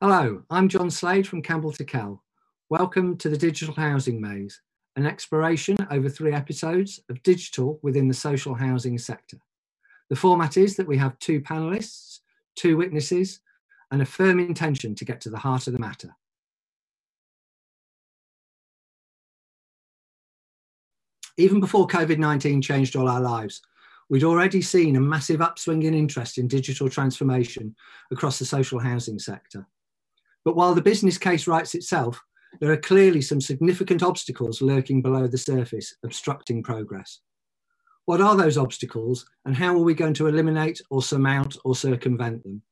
Hello, I'm John Slade from Campbell Tickell. Welcome to the Digital Housing Maze, an exploration over three episodes of digital within the social housing sector. The format is that we have two panelists, two witnesses, and a firm intention to get to the heart of the matter. Even before COVID-19 changed all our lives, we'd already seen a massive upswing in interest in digital transformation across the social housing sector. But while the business case writes itself, there are clearly some significant obstacles lurking below the surface, obstructing progress. What are those obstacles and how are we going to eliminate or surmount or circumvent them?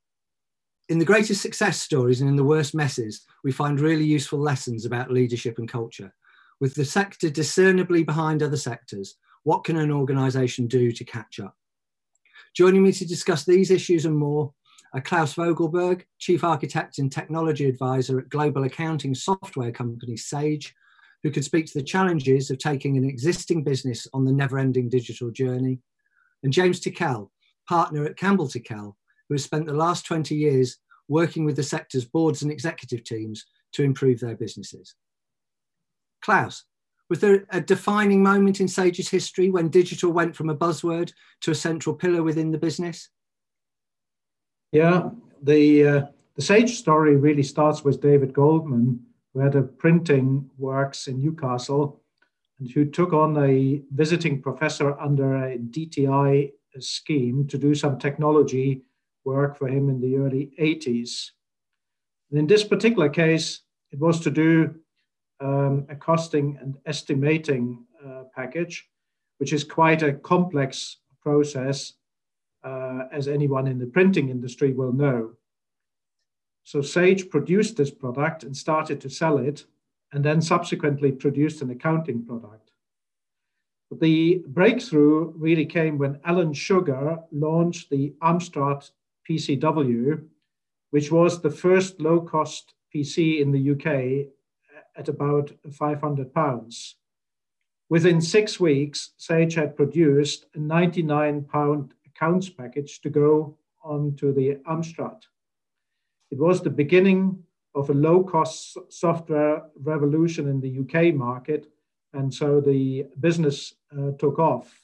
In the greatest success stories and in the worst messes, we find really useful lessons about leadership and culture. With the sector discernibly behind other sectors, what can an organisation do to catch up? Joining me to discuss these issues and more Klaus Vogelberg, Chief Architect and Technology Advisor at global accounting software company Sage, who could speak to the challenges of taking an existing business on the never-ending digital journey, and James Tickell, partner at Campbell Tickell, who has spent the last 20 years working with the sector's boards and executive teams to improve their businesses. Klaus, was there a defining moment in Sage's history when digital went from a buzzword to a central pillar within the business? Yeah, the uh, the Sage story really starts with David Goldman, who had a printing works in Newcastle, and who took on a visiting professor under a DTI scheme to do some technology work for him in the early 80s. And in this particular case, it was to do um, a costing and estimating uh, package, which is quite a complex process uh, as anyone in the printing industry will know. So Sage produced this product and started to sell it, and then subsequently produced an accounting product. But the breakthrough really came when Alan Sugar launched the Amstrad PCW, which was the first low cost PC in the UK at about 500 pounds. Within six weeks, Sage had produced a 99 pound accounts package to go onto the Amstrad. It was the beginning of a low cost software revolution in the UK market. And so the business uh, took off.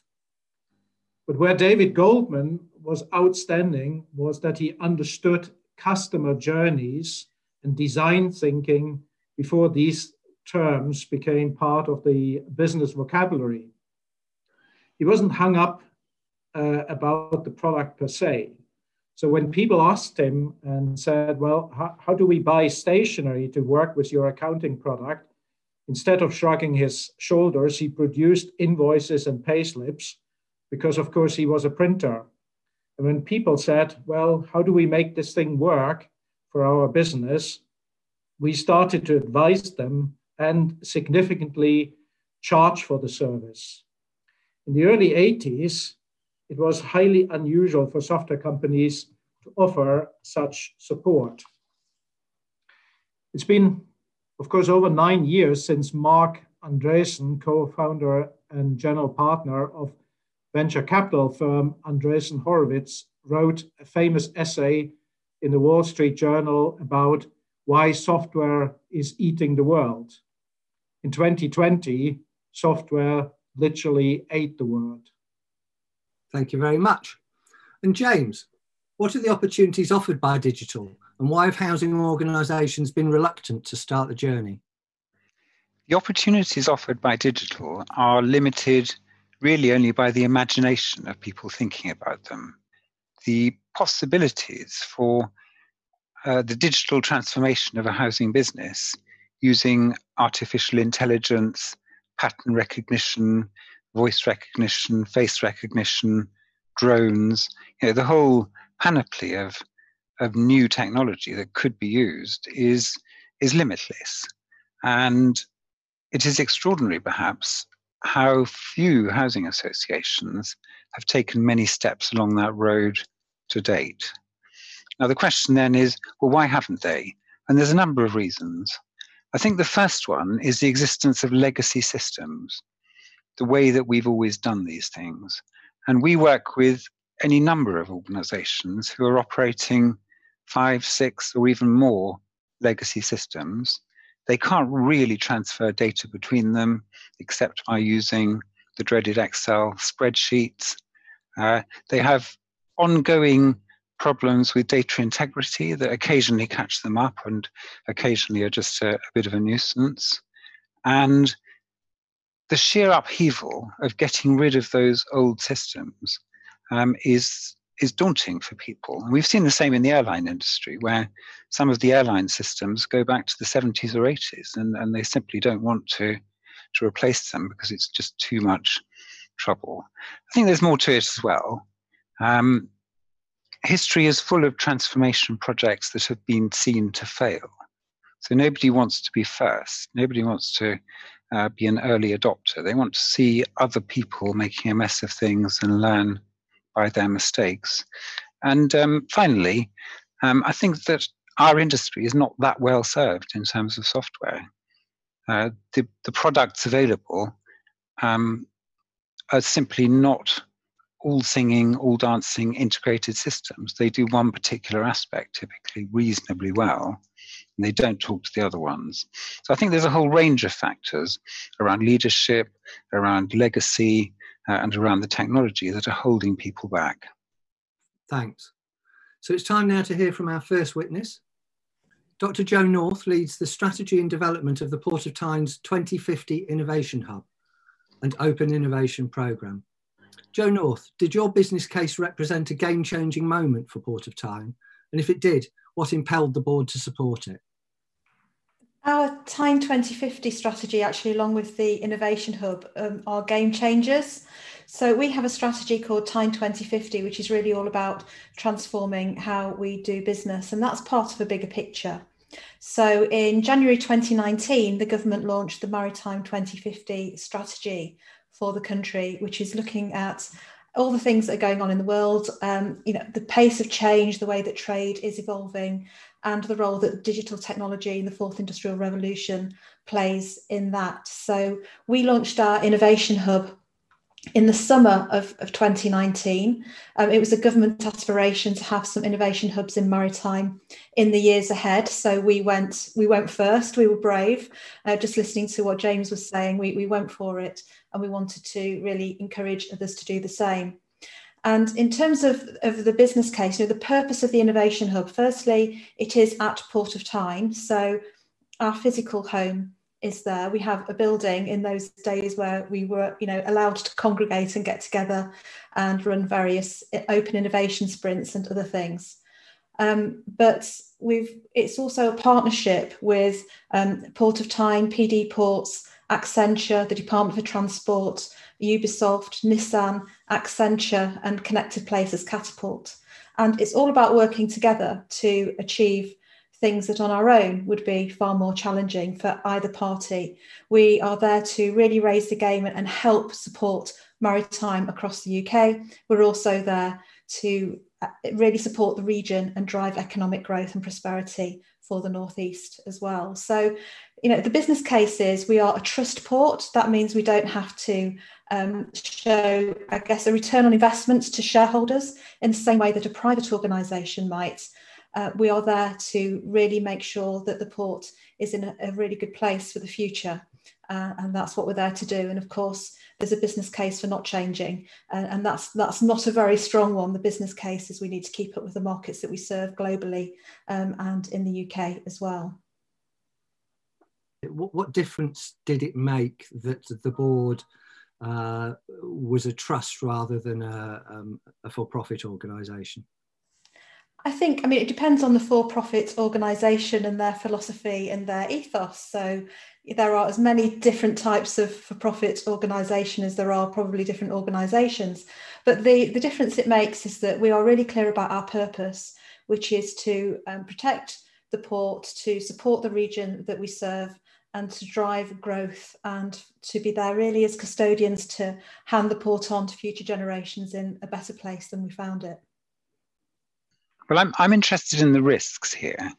But where David Goldman was outstanding was that he understood customer journeys and design thinking before these terms became part of the business vocabulary. He wasn't hung up uh, about the product per se. So when people asked him and said, Well, how, how do we buy stationery to work with your accounting product? Instead of shrugging his shoulders, he produced invoices and payslips because, of course, he was a printer. And when people said, Well, how do we make this thing work for our business? We started to advise them and significantly charge for the service. In the early 80s, it was highly unusual for software companies to offer such support. It's been, of course, over nine years since Marc Andreessen, co-founder and general partner of venture capital firm Andreessen Horowitz, wrote a famous essay in the Wall Street Journal about why software is eating the world. In 2020, software literally ate the world. Thank you very much. And James, what are the opportunities offered by digital and why have housing organisations been reluctant to start the journey? The opportunities offered by digital are limited really only by the imagination of people thinking about them. The possibilities for uh, the digital transformation of a housing business using artificial intelligence, pattern recognition, voice recognition, face recognition, drones, you know, the whole panoply of of new technology that could be used is is limitless. And it is extraordinary, perhaps, how few housing associations have taken many steps along that road to date. Now, the question then is well, why haven't they? And there's a number of reasons. I think the first one is the existence of legacy systems the way that we've always done these things. And we work with any number of organizations who are operating five, six, or even more legacy systems. They can't really transfer data between them except by using the dreaded Excel spreadsheets. Uh, they have ongoing problems with data integrity that occasionally catch them up and occasionally are just a, a bit of a nuisance. And the sheer upheaval of getting rid of those old systems um, is is daunting for people. And we've seen the same in the airline industry, where some of the airline systems go back to the 70s or 80s, and, and they simply don't want to to replace them because it's just too much trouble. I think there's more to it as well. Um, history is full of transformation projects that have been seen to fail. So nobody wants to be first. Nobody wants to uh, be an early adopter. They want to see other people making a mess of things and learn by their mistakes. And um, finally, um, I think that our industry is not that well served in terms of software. Uh, the, the products available um, are simply not all singing, all dancing integrated systems. They do one particular aspect typically reasonably well, and they don't talk to the other ones. So I think there's a whole range of factors around leadership, around legacy, uh, and around the technology that are holding people back. Thanks. So it's time now to hear from our first witness. Dr. Jo North leads the strategy and development of the Port of Tyne's 2050 Innovation Hub and Open Innovation Programme. Jo North, did your business case represent a game changing moment for Port of Tyne? And if it did, what impelled the board to support it? Our Tyne 2050 strategy, actually, along with the Innovation Hub, um, are game changers. So we have a strategy called Tyne 2050, which is really all about transforming how we do business, and that's part of a bigger picture. So in January 2019, the government launched the Maritime 2050 strategy for the country, which is looking at all the things that are going on in the world, um, you know, the pace of change, the way that trade is evolving, and the role that digital technology in the fourth industrial revolution plays in that. So we launched our innovation hub in the summer of, of 2019. Um, it was a government aspiration to have some innovation hubs in maritime in the years ahead. So we went we went first. We were brave. Uh, just listening to what James was saying, we, we went for it, and we wanted to really encourage others to do the same. And in terms of, of the business case, you know, the purpose of the Innovation Hub, firstly, it is at Port of Tyne. So our physical home is there. We have a building in those days where we were, you know, allowed to congregate and get together and run various open innovation sprints and other things. Um, but we've it's also a partnership with um, Port of Tyne, PD Ports, Accenture, the Department for Transport, Ubisoft, Nissan, Accenture, and Connected Places Catapult. And it's all about working together to achieve things that on our own would be far more challenging for either party. We are there to really raise the game and help support maritime across the UK. We're also there to uh, really support the region and drive economic growth and prosperity for the Northeast as well. So, you know, the business case is we are a trust port. That means we don't have to um, show, I guess, a return on investment to shareholders in the same way that a private organisation might. Uh, we are there to really make sure that the port is in a, a really good place for the future. Uh, and that's what we're there to do. And of course, there's a business case for not changing, uh, and that's that's not a very strong one. The business case is we need to keep up with the markets that we serve globally um, and in the UK as well. What, what difference did it make that the board uh, was a trust rather than a, um, a for-profit organisation? I think, I mean, it depends on the for profit organisation and their philosophy and their ethos. So there are as many different types of for profit organisation as there are probably different organisations. But the, the difference it makes is that we are really clear about our purpose, which is to um, protect the port, to support the region that we serve, and to drive growth and to be there really as custodians to hand the port on to future generations in a better place than we found it. Well, I'm, I'm interested in the risks here.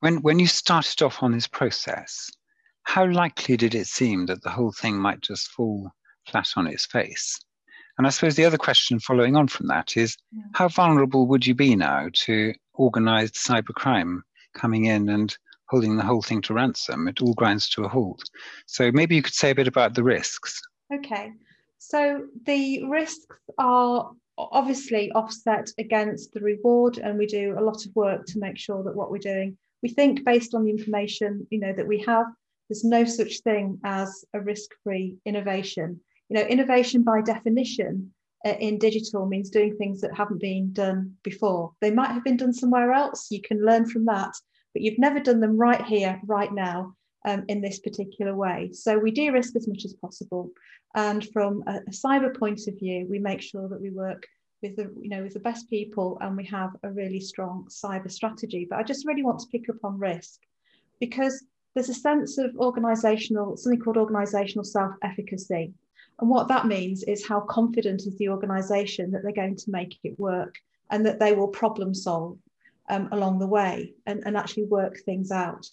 When, when you started off on this process, how likely did it seem that the whole thing might just fall flat on its face? And I suppose the other question following on from that is yeah. how vulnerable would you be now to organized cybercrime coming in and holding the whole thing to ransom. It all grinds to a halt. So maybe you could say a bit about the risks. Okay. So the risks are obviously offset against the reward, and we do a lot of work to make sure that what we're doing, we think based on the information you know that we have, there's no such thing as a risk-free innovation. You know, innovation by definition uh, in digital means doing things that haven't been done before. They might have been done somewhere else. You can learn from that, but you've never done them right here, right now, um, in this particular way. So we de-risk as much as possible. And from a, a, cyber point of view, we make sure that we work with the, you know, with the best people and we have a really strong cyber strategy. But I just really want to pick up on risk because there's a sense of organizational, something called organizational self-efficacy. And what that means is how confident is the organization that they're going to make it work and that they will problem solve um, along the way and, and actually work things out.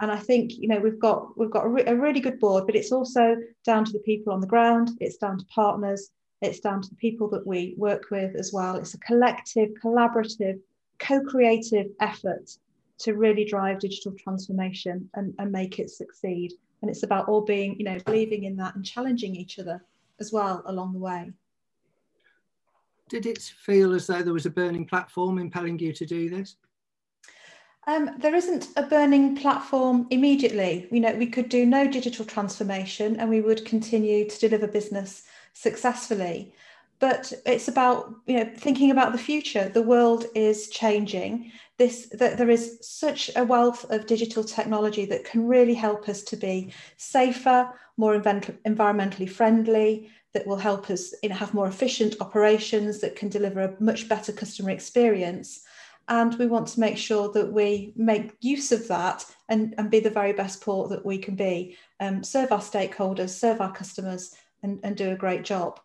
And I think you know we've got we've got a, re- a really good board, but it's also down to the people on the ground. It's down to partners. It's down to the people that we work with as well. It's a collective, collaborative, co-creative effort to really drive digital transformation and, and make it succeed. And it's about all being, you know, believing in that and challenging each other as well along the way. Did it feel as though there was a burning platform impelling you to do this? Um, there isn't a burning platform immediately. You know, we could do no digital transformation and we would continue to deliver business successfully. But it's about you know thinking about the future. The world is changing. This that there is such a wealth of digital technology that can really help us to be safer, more environmentally friendly, that will help us you know, have more efficient operations that can deliver a much better customer experience. And we want to make sure that we make use of that and, and be the very best port that we can be, um, serve our stakeholders, serve our customers, and, and do a great job.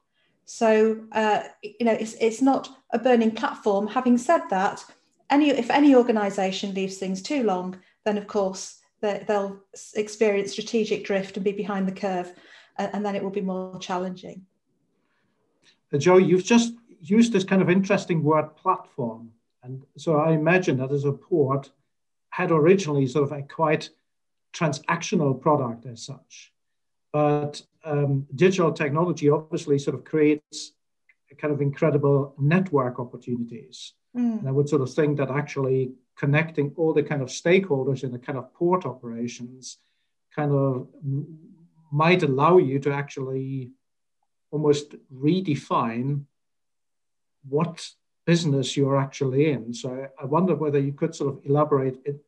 So, uh, you know, it's, it's not a burning platform. Having said that, any, if any organization leaves things too long, then of course they'll experience strategic drift and be behind the curve, and then it will be more challenging. Uh, Jo, you've just used this kind of interesting word platform. And so I imagine that as a port had originally sort of a quite transactional product as such. But um, digital technology obviously sort of creates a kind of incredible network opportunities. Mm. And I would sort of think that actually connecting all the kind of stakeholders in the kind of port operations kind of might allow you to actually almost redefine what business you're actually in. So I wonder whether you could sort of elaborate it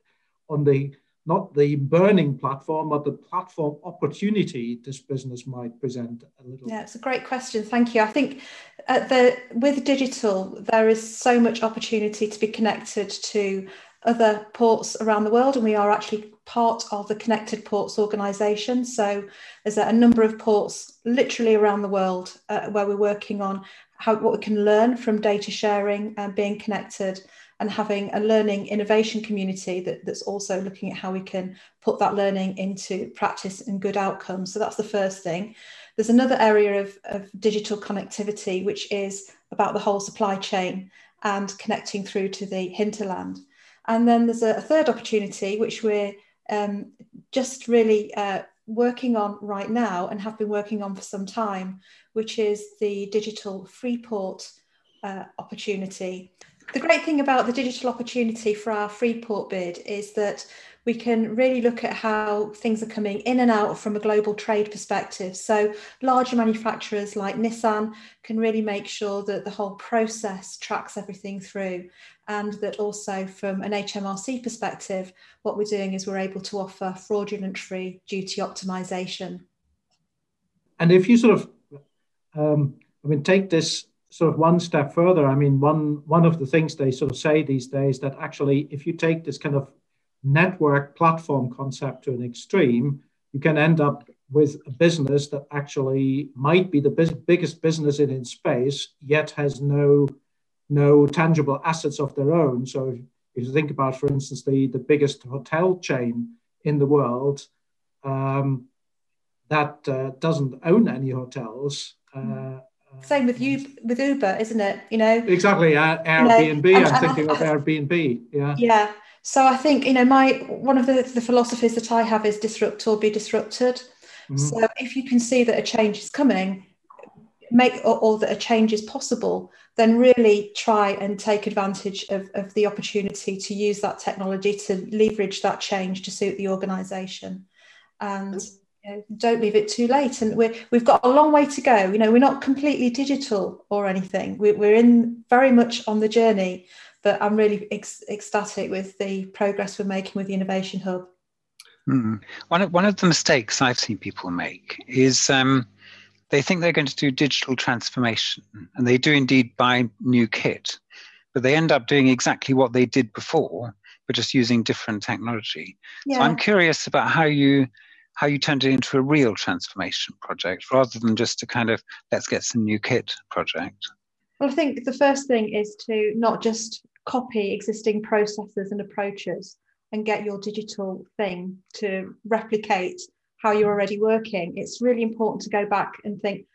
on the not the burning platform, but the platform opportunity this business might present a little. Yeah, it's a great question. Thank you. I think uh, the with digital, there is so much opportunity to be connected to other ports around the world, and we are actually part of the Connected Ports organisation. So there's a, number of ports literally around the world uh, where we're working on how what we can learn from data sharing and being connected and having a learning innovation community that, that's also looking at how we can put that learning into practice and good outcomes. So that's the first thing. There's another area of, of digital connectivity, which is about the whole supply chain and connecting through to the hinterland. And then there's a, a third opportunity, which we're um, just really uh, working on right now and have been working on for some time, which is the digital Freeport uh, opportunity. The great thing about the digital opportunity for our Freeport bid is that we can really look at how things are coming in and out from a global trade perspective. So, larger manufacturers like Nissan can really make sure that the whole process tracks everything through, and that also from an HMRC perspective, what we're doing is we're able to offer fraudulent free duty optimization. And if you sort of, um, I mean, take this sort of one step further, I mean, one one of the things they sort of say these days that actually, if you take this kind of network platform concept to an extreme, you can end up with a business that actually might be the biz- biggest business in, in space, yet has no no tangible assets of their own. So if, if you think about, for instance, the, the biggest hotel chain in the world, um, that uh, doesn't own any hotels. Uh, same with you with Uber, isn't it? You know exactly. Uh, Airbnb. You know, I'm thinking of Airbnb. Yeah. Yeah. So I think you know my one of the, the philosophies that I have is disrupt or be disrupted. Mm-hmm. So if you can see that a change is coming, make or, or, that a change is possible, then really try and take advantage of, of the opportunity to use that technology to leverage that change to suit the organization. And you know, don't leave it too late. And we're, we've got a long way to go. You know, we're not completely digital or anything. We're, we're in very much on the journey, but I'm really ec- ecstatic with the progress we're making with the Innovation Hub. Mm. One, of, one of the mistakes I've seen people make is um, they think they're going to do digital transformation, and they do indeed buy new kit, but they end up doing exactly what they did before, but just using different technology. Yeah. So I'm curious about how you how you turned it into a real transformation project rather than just a kind of let's get some new kit project. Well, I think the first thing is to not just copy existing processes and approaches and get your digital thing to replicate how you're already working. It's really important to go back and think,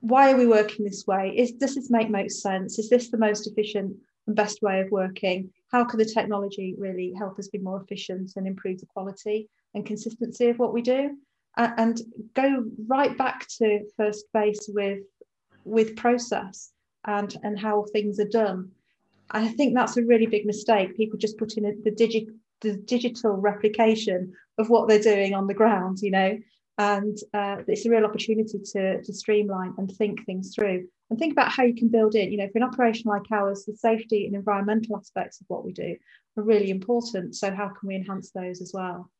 why are we working this way? Is does this make most sense? Is this the most efficient and best way of working? How can the technology really help us be more efficient and improve the quality and consistency of what we do? And go right back to first base with with process and and how things are done. I think that's a really big mistake. People just put in the digit the digital replication of what they're doing on the ground, you know, and uh, it's a real opportunity to, to streamline and think things through and think about how you can build in, you know, for an operation like ours, the safety and environmental aspects of what we do are really important. So how can we enhance those as well?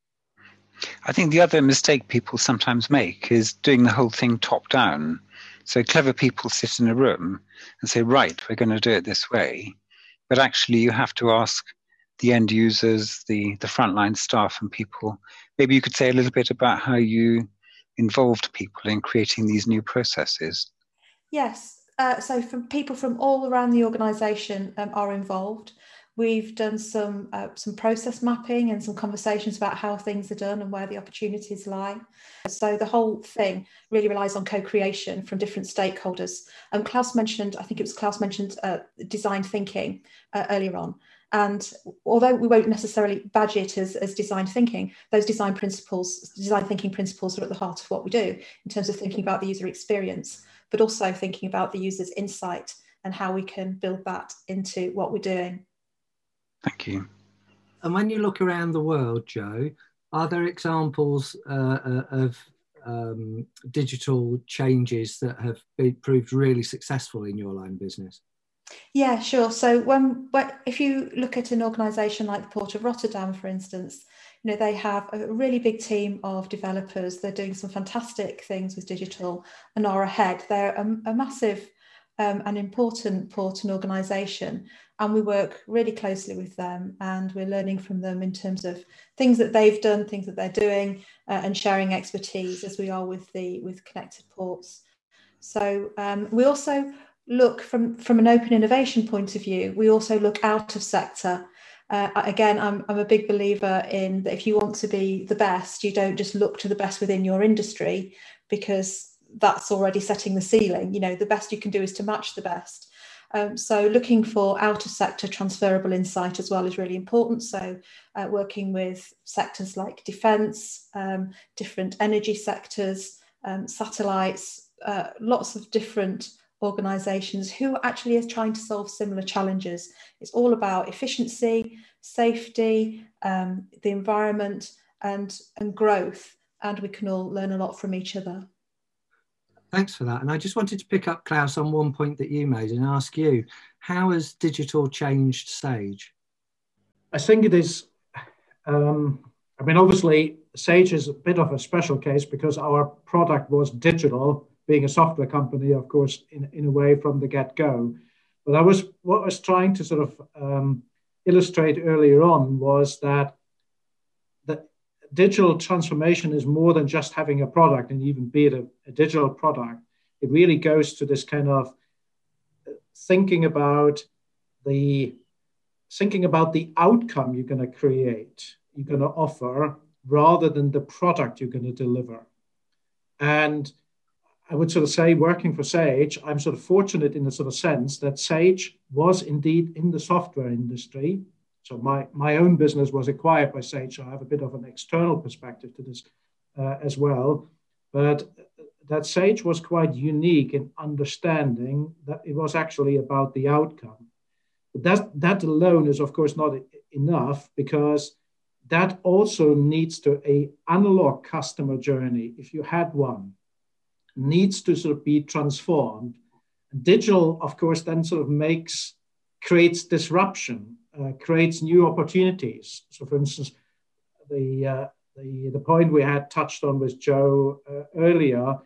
I think the other mistake people sometimes make is doing the whole thing top down. So clever people sit in a room and say, right, we're going to do it this way. But actually, you have to ask the end users, the, the frontline staff and people. Maybe you could say a little bit about how you involved people in creating these new processes. Yes. Uh, so from people from all around the organisation um, are involved. We've done some uh, some process mapping and some conversations about how things are done and where the opportunities lie. So the whole thing really relies on co-creation from different stakeholders. Um, Klaus mentioned, I think it was Klaus mentioned uh, design thinking uh, earlier on. And although we won't necessarily badge it as, as design thinking, those design principles, design thinking principles are at the heart of what we do in terms of thinking about the user experience, but also thinking about the user's insight and how we can build that into what we're doing. Thank you. And when you look around the world, Jo, are there examples uh, uh of um, digital changes that have been, proved really successful in your line business? Yeah, sure. So when, when if you look at an organisation like the Port of Rotterdam, for instance, you know they have a really big team of developers. They're doing some fantastic things with digital and are ahead. They're a, a massive um, and important port and organisation, and we work really closely with them, and we're learning from them in terms of things that they've done, things that they're doing, uh, and sharing expertise as we are with the with connected ports. So um, we also look from, from an open innovation point of view, we also look out of sector. Uh, again, I'm, I'm a big believer in that if you want to be the best, you don't just look to the best within your industry because that's already setting the ceiling. You know, the best you can do is to match the best. Um, so looking for out of sector transferable insight as well is really important. So uh, working with sectors like defence, um, different energy sectors, um, satellites, uh, lots of different organisations who actually are trying to solve similar challenges. It's all about efficiency, safety, um, the environment, and and growth, and we can all learn a lot from each other. Thanks for that. And I just wanted to pick up, Klaus, on one point that you made and ask you, how has digital changed Sage? I think it is, um, I mean, obviously, Sage is a bit of a special case because our product was digital being a software company, of course, in, in a way from the get go. But I was what I was trying to sort of um, illustrate earlier on was that digital transformation is more than just having a product and even be it a, a digital product. It really goes to this kind of uh, thinking about the thinking about the outcome you're going to create, you're going to offer, rather than the product you're going to deliver. And I would sort of say, working for Sage, I'm sort of fortunate in the sort of sense that Sage was indeed in the software industry So my, my own business was acquired by Sage, so I have a bit of an external perspective to this uh, as well. But that Sage was quite unique in understanding that it was actually about the outcome. But that, that alone is, of course, not enough because that also needs to a analog customer journey, if you had one, needs to sort of be transformed. Digital, of course, then sort of makes creates disruption, uh, creates new opportunities. So, for instance, the uh, the the point we had touched on with Jo uh, earlier.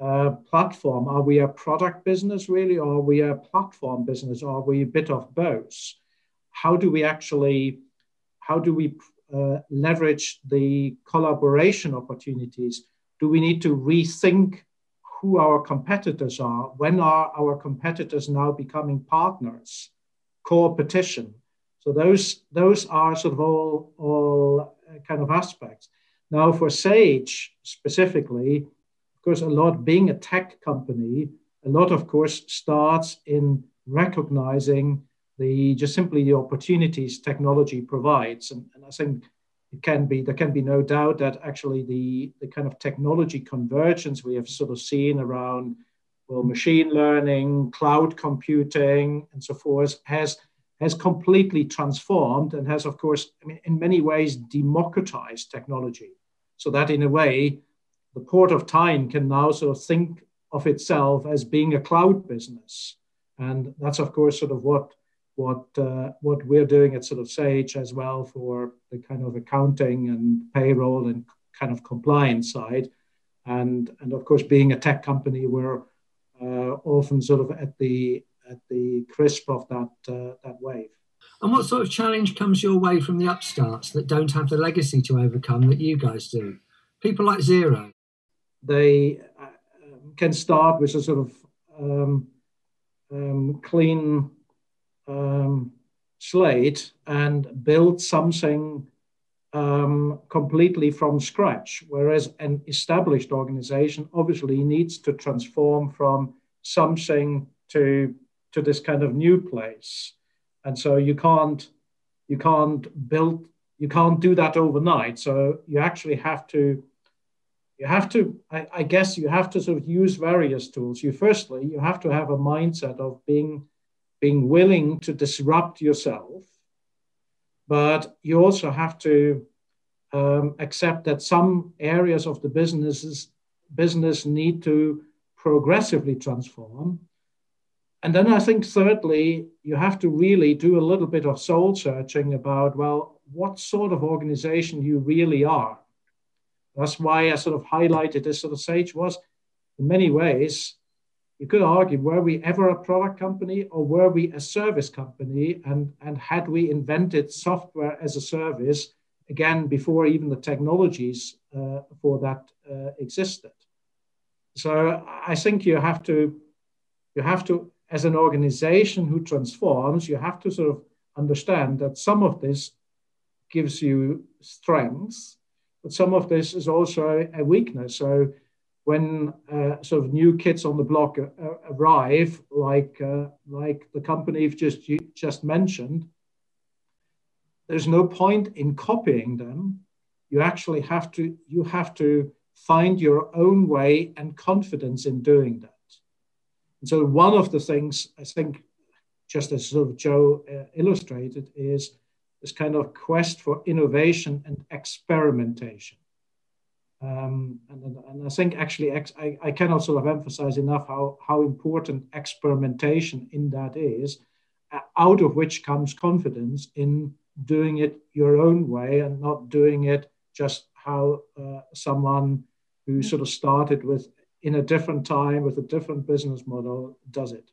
Uh, platform. Are we a product business really, or are we a platform business? Or are we a bit of both? How do we actually, how do we uh, leverage the collaboration opportunities? Do we need to rethink who our competitors are? When are our competitors now becoming partners? Co-opetition. So those those are sort of all all uh, kind of aspects. Now for Sage specifically, of course, a lot being a tech company, a lot of course starts in recognizing the just simply the opportunities technology provides, and, and I think it can be there can be no doubt that actually the the kind of technology convergence we have sort of seen around well machine learning cloud computing and so forth has has completely transformed and has of course I mean, in many ways democratized technology. So that in a way the port of Tyne can now sort of think of itself as being a cloud business. And that's of course sort of what what uh, what we're doing at sort of Sage as well for the kind of accounting and payroll and kind of compliance side, and and of course being a tech company, we're often sort of at the at the crisp of that uh, that wave. And what sort of challenge comes your way from the upstarts that don't have the legacy to overcome that you guys do? People like Xero. They uh, can start with a sort of um, um, clean um, slate and build something um, completely from scratch. Whereas an established organization obviously needs to transform from something to to this kind of new place, and so you can't you can't build you can't do that overnight. So you actually have to you have to I, I guess you have to sort of use various tools. You firstly you have to have a mindset of being being willing to disrupt yourself, but you also have to um, accept that some areas of the businesses business need to progressively transform. And then I think thirdly, you have to really do a little bit of soul searching about, well, what sort of organization you really are. That's why I sort of highlighted this sort of sage was in many ways, you could argue were we ever a product company or were we a service company? And, and had we invented software as a service again before even the technologies uh, for that uh, existed. So i think you have to you have to as an organization who transforms you have to sort of understand that some of this gives you strengths but some of this is also a weakness. So when uh, sort of new kids on the block uh, arrive, like uh, like the company you've just you just mentioned, there's no point in copying them. You actually have to you have to find your own way and confidence in doing that. And so one of the things I think, just as sort of Jo uh, illustrated, is this kind of quest for innovation and experimentation. Um, and, and, I think actually ex- I, I, cannot sort of emphasize enough how, how important experimentation in that is, uh, out of which comes confidence in doing it your own way and not doing it just how uh, someone who mm. sort of started with in a different time with a different business model does it.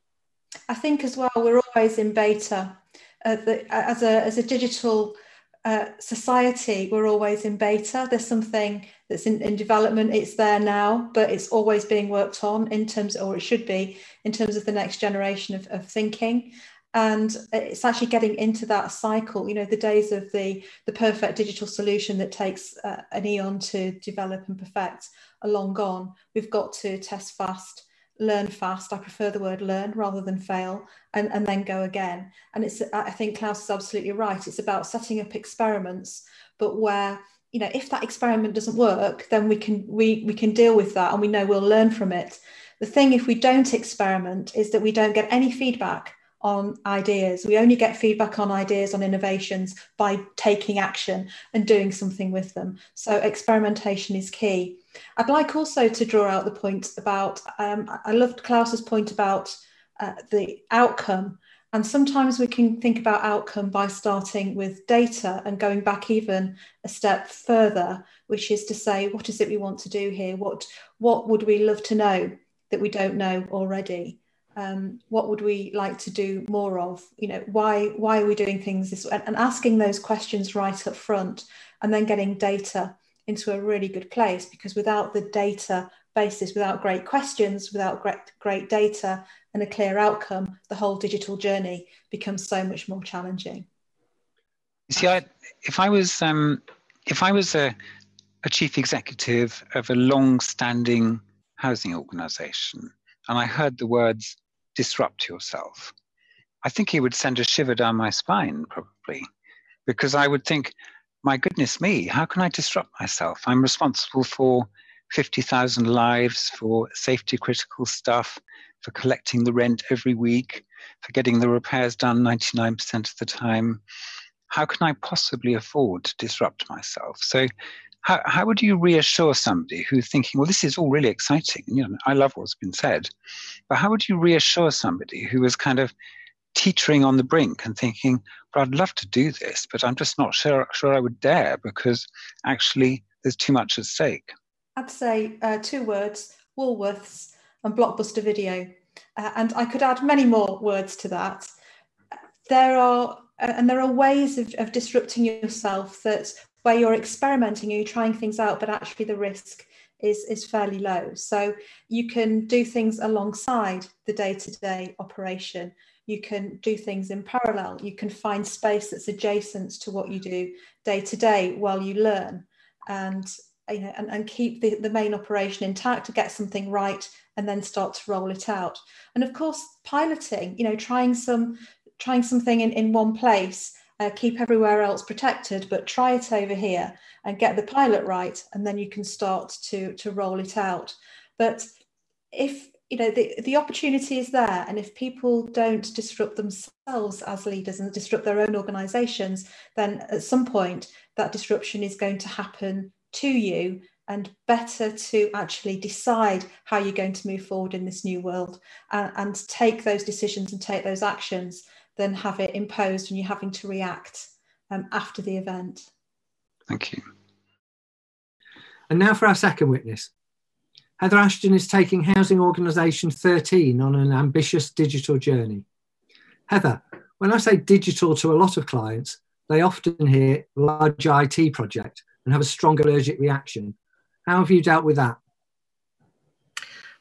I think as well we're always in beta uh, the, as a as a digital uh, society, we're always in beta. There's something that's in, in, development, it's there now, but it's always being worked on in terms, or it should be, in terms of the next generation of, of thinking. And it's actually getting into that cycle. You know, the days of the the perfect digital solution that takes uh, an eon to develop and perfect are long gone. We've got to test fast, learn fast. I prefer the word learn rather than fail and, and then go again. And it's, I think Klaus is absolutely right. It's about setting up experiments, but where, you know, if that experiment doesn't work, then we can, we, we can deal with that and we know we'll learn from it. The thing, if we don't experiment, is that we don't get any feedback on ideas. We only get feedback on ideas, on innovations by taking action and doing something with them. So experimentation is key. I'd like also to draw out the point about, um, I loved Klaus's point about uh, the outcome. And sometimes we can think about outcome by starting with data and going back even a step further, which is to say, what is it we want to do here? What, what would we love to know that we don't know already? um, what would we like to do more of you know why why are we doing things this way and asking those questions right up front and then getting data into a really good place because without the data basis without great questions without great great data and a clear outcome the whole digital journey becomes so much more challenging. You see I, if i was um, if i was a, a chief executive of a long-standing housing organization and I heard the words disrupt yourself, I think he would send a shiver down my spine, probably, because I would think, my goodness me, how can I disrupt myself? I'm responsible for 50,000 lives, for safety critical stuff, for collecting the rent every week, for getting the repairs done 99% of the time. How can I possibly afford to disrupt myself? So how, how would you reassure somebody who's thinking, well, this is all really exciting? You know, I love what's been said, but how would you reassure somebody who is kind of teetering on the brink and thinking, well, I'd love to do this, but I'm just not sure, sure I would dare because actually there's too much at stake? I'd say uh, two words Woolworths and Blockbuster Video. Uh, and I could add many more words to that. There are, uh, and there are ways of, of disrupting yourself that where you're experimenting you're trying things out, but actually the risk is, is fairly low. So you can do things alongside the day to day operation. You can do things in parallel. You can find space that's adjacent to what you do day to day while you learn and, you know, and, and keep the, the main operation intact to get something right and then start to roll it out. And of course, piloting, you know, trying some trying something in, in one place uh, keep everywhere else protected, but try it over here and get the pilot right, and then you can start to to roll it out. But if you know the, the opportunity is there and if people don't disrupt themselves as leaders and disrupt their own organizations then at some point that disruption is going to happen to you and better to actually decide how you're going to move forward in this new world and, and take those decisions and take those actions than have it imposed and you're having to react um, after the event. Thank you. And now for our second witness. Heather Ashton is taking Housing Organisation 13 on an ambitious digital journey. Heather, when I say digital to a lot of clients, they often hear large IT project and have a strong allergic reaction. How have you dealt with that?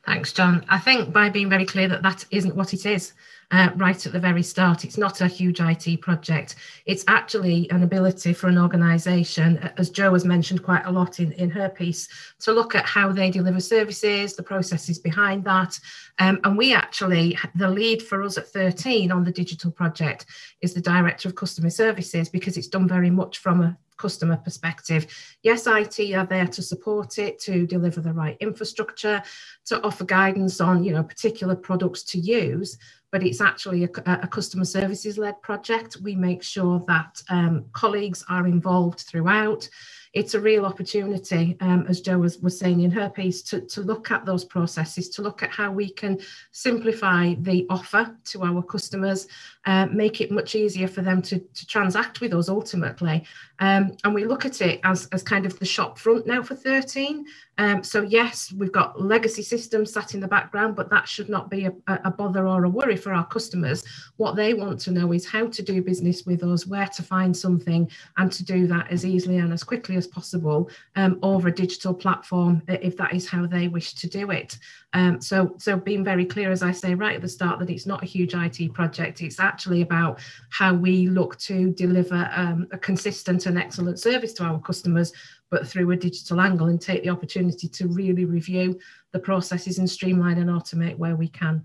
Thanks, John. I think by being very clear that that isn't what it is uh, right at the very start. It's not a huge IT project. It's actually an ability for an organisation, as Jo has mentioned quite a lot in, in her piece, to look at how they deliver services, the processes behind that. Um, and we actually, the lead for us at 13 on the digital project is the Director of Customer Services because it's done very much from a customer perspective. Yes, IT are there to support it, to deliver the right infrastructure, to offer guidance on you know particular products to use, but it's actually a, a customer services led project. We make sure that um, colleagues are involved throughout it's a real opportunity, um, as Jo was, was saying in her piece, to, to look at those processes, to look at how we can simplify the offer to our customers, uh, make it much easier for them to, to transact with us ultimately. Um, and we look at it as, as kind of the shop front now for 13. Um, so yes, we've got legacy systems sat in the background, but that should not be a, a bother or a worry for our customers. What they want to know is how to do business with us, where to find something, and to do that as easily and as quickly as possible um, over a digital platform if that is how they wish to do it. Um, so, so being very clear, as I say right at the start, that it's not a huge IT project. It's actually about how we look to deliver um, a consistent and excellent service to our customers but through a digital angle and take the opportunity to really review the processes and streamline and automate where we can.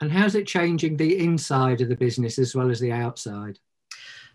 And how's it changing the inside of the business as well as the outside?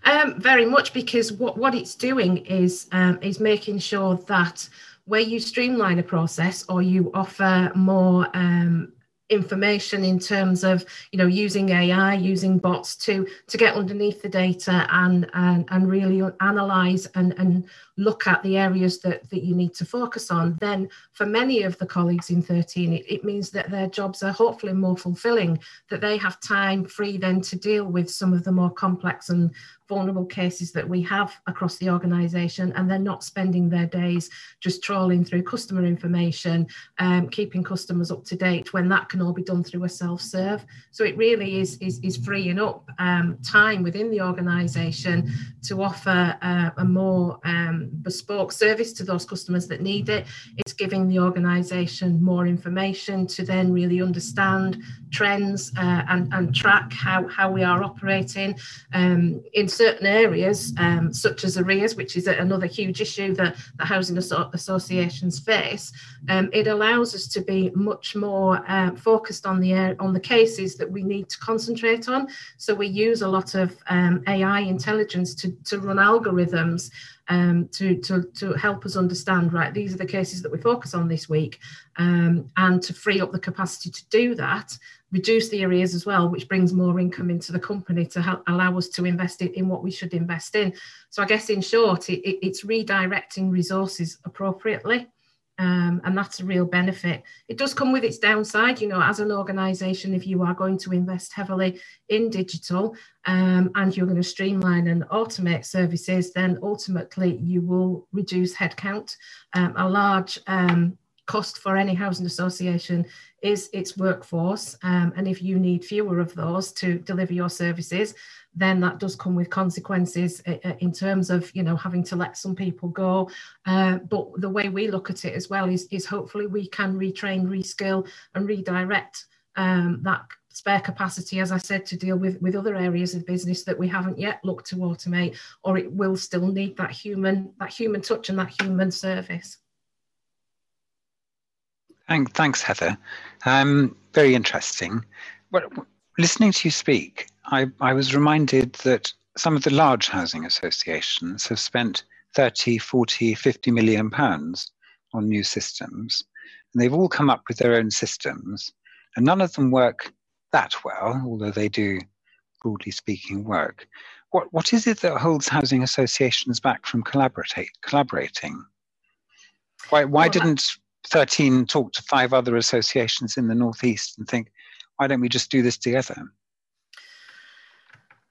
Um, very much because what, what it's doing is um, is making sure that where you streamline a process or you offer more um, information in terms of you know using AI, using bots to to get underneath the data and and, and really analyze and, and look at the areas that, that you need to focus on, then for many of the colleagues in 13, it, it means that their jobs are hopefully more fulfilling, that they have time free then to deal with some of the more complex and vulnerable cases that we have across the organisation, and they're not spending their days just trawling through customer information, um, keeping customers up to date when that can all be done through a self-serve. So it really is is, is freeing up um, time within the organisation to offer uh, a more um, bespoke service to those customers that need it. It's giving the organisation more information to then really understand trends uh, and, and track how, how we are operating. Um, in certain areas, um, such as arrears, which is another huge issue that the housing associations face, um, it allows us to be much more uh, focused on the on the cases that we need to concentrate on. So we use a lot of um, AI intelligence to, to run algorithms um, to, to, to help us understand, right, these are the cases that we focus on this week, um, and to free up the capacity to do that, reduce the arrears as well, which brings more income into the company to help allow us to invest in, in what we should invest in. So I guess in short, it, it, it's redirecting resources appropriately. Um, and that's a real benefit. It does come with its downside, you know, as an organization, if you are going to invest heavily in digital um, and you're going to streamline and automate services, then ultimately you will reduce headcount. Um, a large um, cost for any housing association is its workforce. Um, and if you need fewer of those to deliver your services, then that does come with consequences uh, uh, in terms of you know having to let some people go uh, but the way we look at it as well is, is hopefully we can retrain reskill and redirect um, that spare capacity as i said to deal with with other areas of business that we haven't yet looked to automate or it will still need that human that human touch and that human service Thanks, Heather. Um, very interesting. But listening to you speak, I, I was reminded that some of the large housing associations have spent 30, 40, 50 million pounds on new systems. And they've all come up with their own systems. And none of them work that well, although they do, broadly speaking, work. What, what is it that holds housing associations back from collaborating? Why, why well, didn't 13 talk to five other associations in the Northeast and think, why don't we just do this together?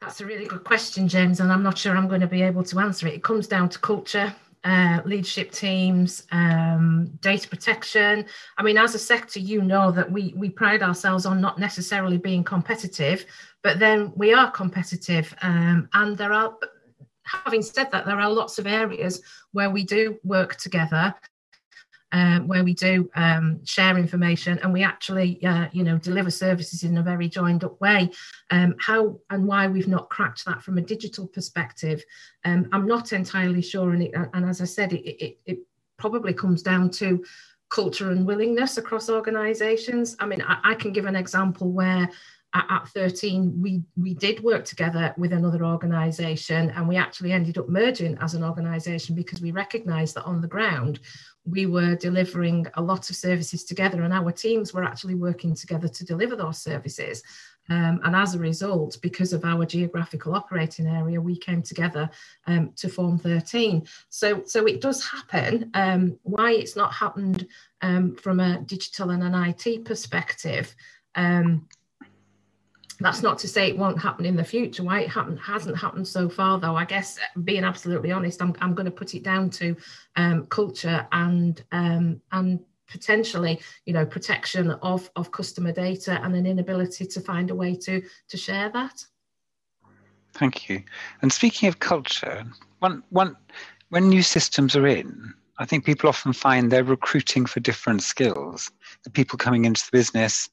That's a really good question, James, and I'm not sure I'm going to be able to answer it. It comes down to culture, uh, leadership teams, um, data protection. I mean, as a sector, you know that we we pride ourselves on not necessarily being competitive, but then we are competitive, um, and there are. Having said that, there are lots of areas where we do work together um, where we do um, share information and we actually, uh, you know, deliver services in a very joined up way. Um, how and why we've not cracked that from a digital perspective, um, I'm not entirely sure. And, it, and as I said, it, it, it probably comes down to culture and willingness across organisations. I mean, I, I can give an example where at, 13 we we did work together with another organization and we actually ended up merging as an organization because we recognized that on the ground we were delivering a lot of services together and our teams were actually working together to deliver those services um, and as a result, because of our geographical operating area, we came together um, to form 13. So, so it does happen. Um, why it's not happened um, from a digital and an IT perspective, um, that's not to say it won't happen in the future. Why it happen, hasn't happened so far, though, I guess, being absolutely honest, I'm, I'm going to put it down to um, culture and um, and potentially, you know, protection of of customer data and an inability to find a way to to share that. Thank you. And speaking of culture, one one when new systems are in, I think people often find they're recruiting for different skills. The people coming into the business,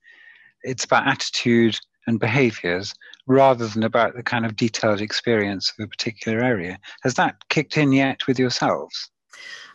it's about attitude and behaviors rather than about the kind of detailed experience of a particular area. Has that kicked in yet with yourselves?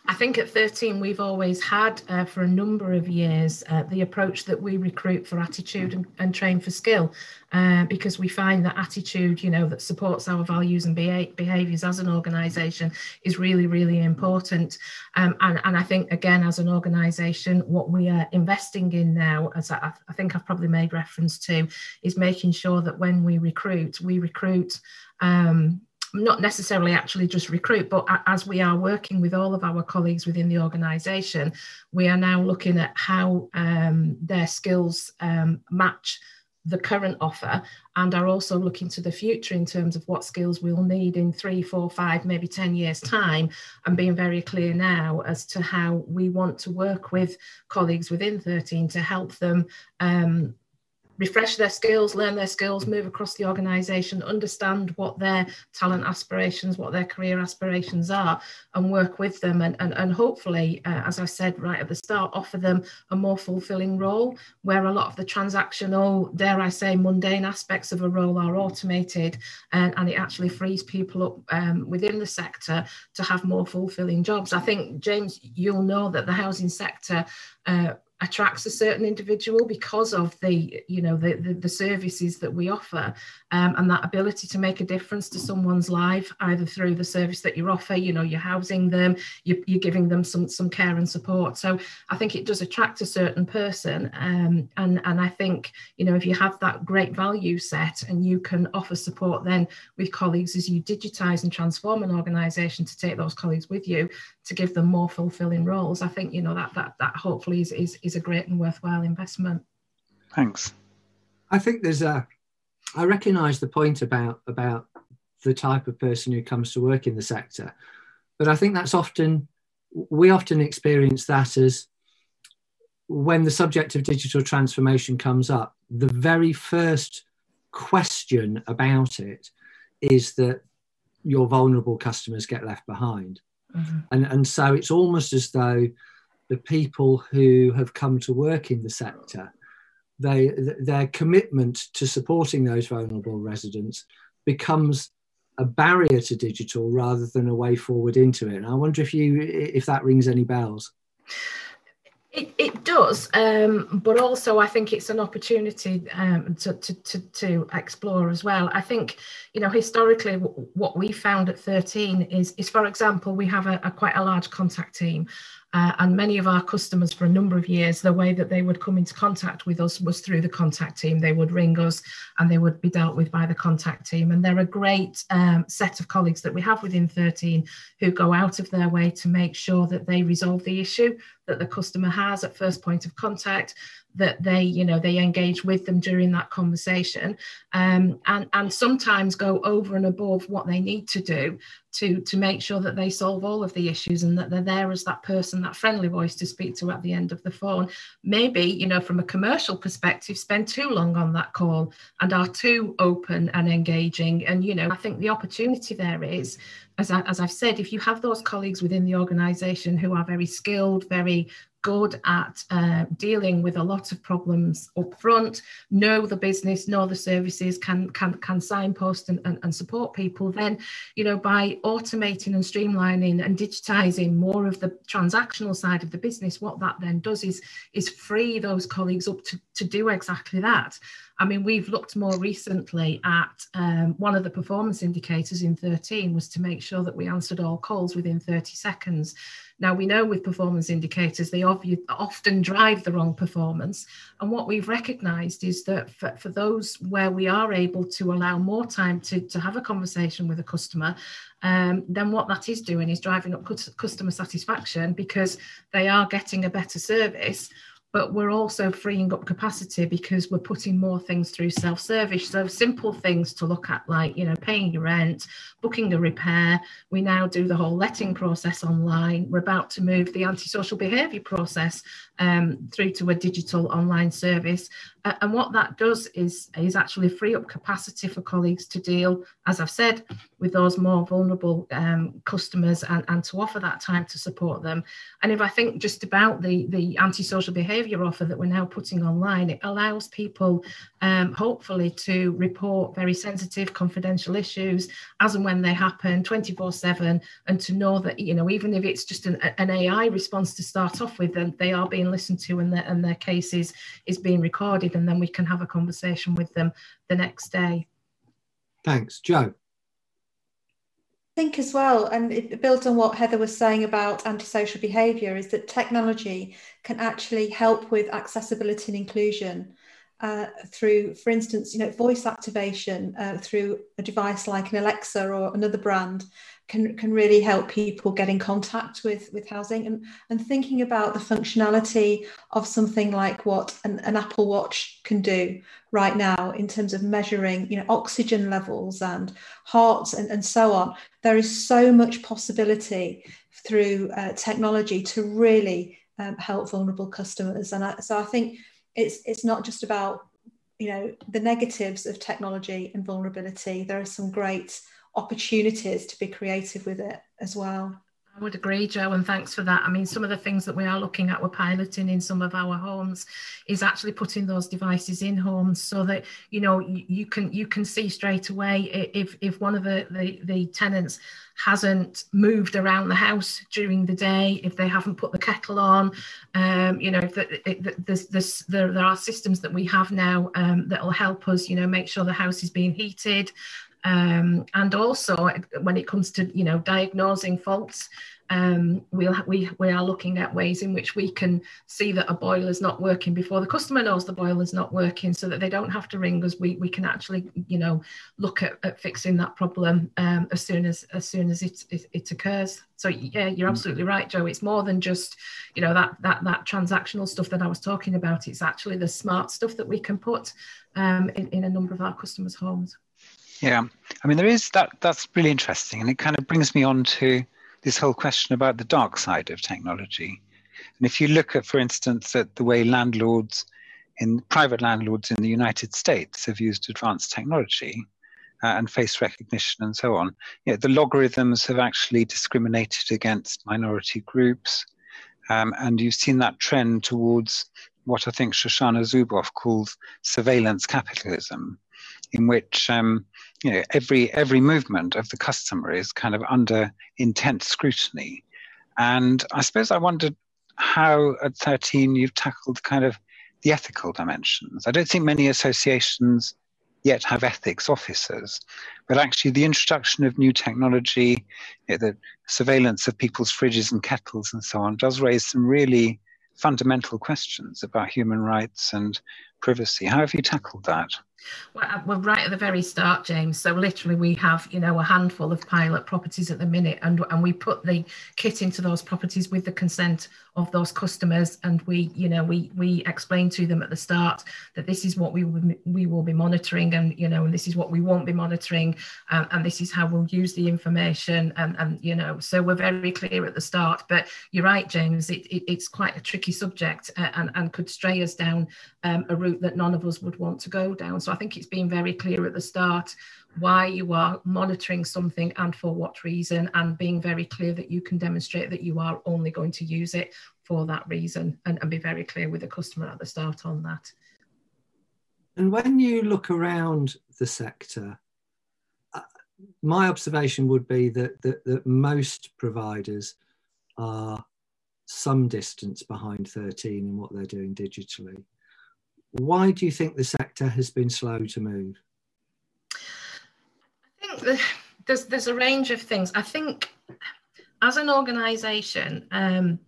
I think at 13, we've always had, uh, for a number of years, uh, the approach that we recruit for attitude and, and train for skill, uh, because we find that attitude, you know, that supports our values and beha- behaviours as an organisation is really, really important. Um, and, and I think, again, as an organisation, what we are investing in now, as I, I think I've probably made reference to, is making sure that when we recruit, we recruit. Um, not necessarily actually just recruit, but as we are working with all of our colleagues within the organisation, we are now looking at how um, their skills um, match the current offer and are also looking to the future in terms of what skills we'll need in three, four, five, maybe 10 years' time, and being very clear now as to how we want to work with colleagues within 13 to help them um, refresh their skills, learn their skills, move across the organisation, understand what their talent aspirations, what their career aspirations are, and work with them. And, and, and hopefully, uh, as I said right at the start, offer them a more fulfilling role where a lot of the transactional, dare I say, mundane aspects of a role are automated and, and it actually frees people up um, within the sector to have more fulfilling jobs. I think, James, you'll know that the housing sector. Uh, attracts a certain individual because of the you know the the, the services that we offer um, and that ability to make a difference to someone's life either through the service that you offer you know you're housing them you're, you're giving them some some care and support. So i think it does attract a certain person um, and and i think you know if you have that great value set and you can offer support then with colleagues as you digitize and transform an organization to take those colleagues with you to give them more fulfilling roles i think you know that that that hopefully is is, is a great and worthwhile investment. Thanks. I think there's a i recognize the point about about the type of person who comes to work in the sector but i think that's often we often experience that as when the subject of digital transformation comes up the very first question about it is that your vulnerable customers get left behind. Mm-hmm. And, and so it's almost as though the people who have come to work in the sector, they, their commitment to supporting those vulnerable residents becomes a barrier to digital rather than a way forward into it. And I wonder if you if that rings any bells. It, it does, um, but also I think it's an opportunity um, to, to, to, to, explore as well. I think, you know, historically, what we found at 13 is, is for example, we have a, a quite a large contact team uh, and many of our customers for a number of years, the way that they would come into contact with us was through the contact team. They would ring us and they would be dealt with by the contact team. And they're a great um, set of colleagues that we have within 13 who go out of their way to make sure that they resolve the issue that the customer has at first point of contact that they you know they engage with them during that conversation um, and and sometimes go over and above what they need to do to to make sure that they solve all of the issues and that they're there as that person that friendly voice to speak to at the end of the phone. Maybe you know from a commercial perspective spend too long on that call and are too open and engaging. And you know i think the opportunity there is as, I, as I've said, if you have those colleagues within the organisation who are very skilled, very good at uh, dealing with a lot of problems up front, know the business, know the services, can can can signpost and, and, and, support people, then you know by automating and streamlining and digitizing more of the transactional side of the business, what that then does is is free those colleagues up to, to do exactly that. I mean, we've looked more recently at um, one of the performance indicators in 13 was to make sure that we answered all calls within 30 seconds. Now, we know with performance indicators, they often drive the wrong performance. And what we've recognized is that for, for those where we are able to allow more time to, to have a conversation with a customer, um, then what that is doing is driving up customer satisfaction because they are getting a better service but we're also freeing up capacity because we're putting more things through self-service. So simple things to look at like you know paying your rent booking a repair. We now do the whole letting process online. We're about to move the antisocial behaviour process um, through to a digital online service. Uh, and what that does is is actually free up capacity for colleagues to deal as i've said with those more vulnerable um, customers and, and to offer that time to support them. And if i think just about the the antisocial behaviour behaviour offer that we're now putting online, it allows people um, hopefully to report very sensitive, confidential issues as and when they happen 24 7 and to know that, you know, even if it's just an, an AI response to start off with, then they are being listened to and their, and their case is, is being recorded and then we can have a conversation with them the next day. Thanks. Jo think as well, and it builds on what Heather was saying about antisocial behaviour, is that technology can actually help with accessibility and inclusion uh, through, for instance, you know, voice activation uh, through a device like an Alexa or another brand can, can really help people get in contact with, with housing. And, and thinking about the functionality of something like what an, an Apple Watch can do right now in terms of measuring you know oxygen levels and hearts and, and so on there is so much possibility through uh, technology to really um, help vulnerable customers. And I, so I think it's it's not just about you know the negatives of technology and vulnerability there are some great opportunities to be creative with it as well. I would agree, Jo, and thanks for that. I mean, some of the things that we are looking at, we're piloting in some of our homes, is actually putting those devices in homes so that you know you, can you can see straight away if if one of the, the the tenants hasn't moved around the house during the day, if they haven't put the kettle on, um, you know, if the, it, there's, there's, there, there are systems that we have now um, that will help us, you know, make sure the house is being heated, um, and also when it comes to you know diagnosing faults um, we'll, we, we are looking at ways in which we can see that a boiler is not working before the customer knows the boiler is not working so that they don't have to ring us. We, we can actually, you know, look at, at fixing that problem um, as soon as as soon as it, it, it, occurs. So yeah, you're mm. absolutely right, Jo. It's more than just, you know, that, that, that transactional stuff that I was talking about. It's actually the smart stuff that we can put um, in, in a number of our customers' homes. Yeah, I mean, there is that. That's really interesting, and it kind of brings me on to this whole question about the dark side of technology. And if you look at, for instance, at the way landlords in private landlords in the United States have used advanced technology uh, and face recognition and so on, you know, the logarithms have actually discriminated against minority groups. Um, and you've seen that trend towards what I think Shoshana Zuboff calls surveillance capitalism, in which um, you know every every movement of the customer is kind of under intense scrutiny. And i suppose i wondered how at 13 you've tackled kind of the ethical dimensions. I don't think many associations yet have ethics officers but actually the introduction of new technology you know, the surveillance of people's fridges and kettles and so on does raise some really fundamental questions about human rights and privacy. How have you tackled that well, uh, we're right at the very start, James. So literally, we have you know a handful of pilot properties at the minute, and and we put the kit into those properties with the consent of those customers, and we you know we we explain to them at the start that this is what we will, we will be monitoring, and you know, and this is what we won't be monitoring, um, and this is how we'll use the information, and and you know, so we're very clear at the start. But you're right, James. It, it it's quite a tricky subject, and and could stray us down um, a route that none of us would want to go down. So I think it's been very clear at the start why you are monitoring something and for what reason, and being very clear that you can demonstrate that you are only going to use it for that reason and, and be very clear with the customer at the start on that. And when you look around the sector, uh, my observation would be that, that, that most providers are some distance behind 13 in what they're doing digitally. Why do you think the sector has been slow to move? I think there's there's a range of things. I think as an organisation, um,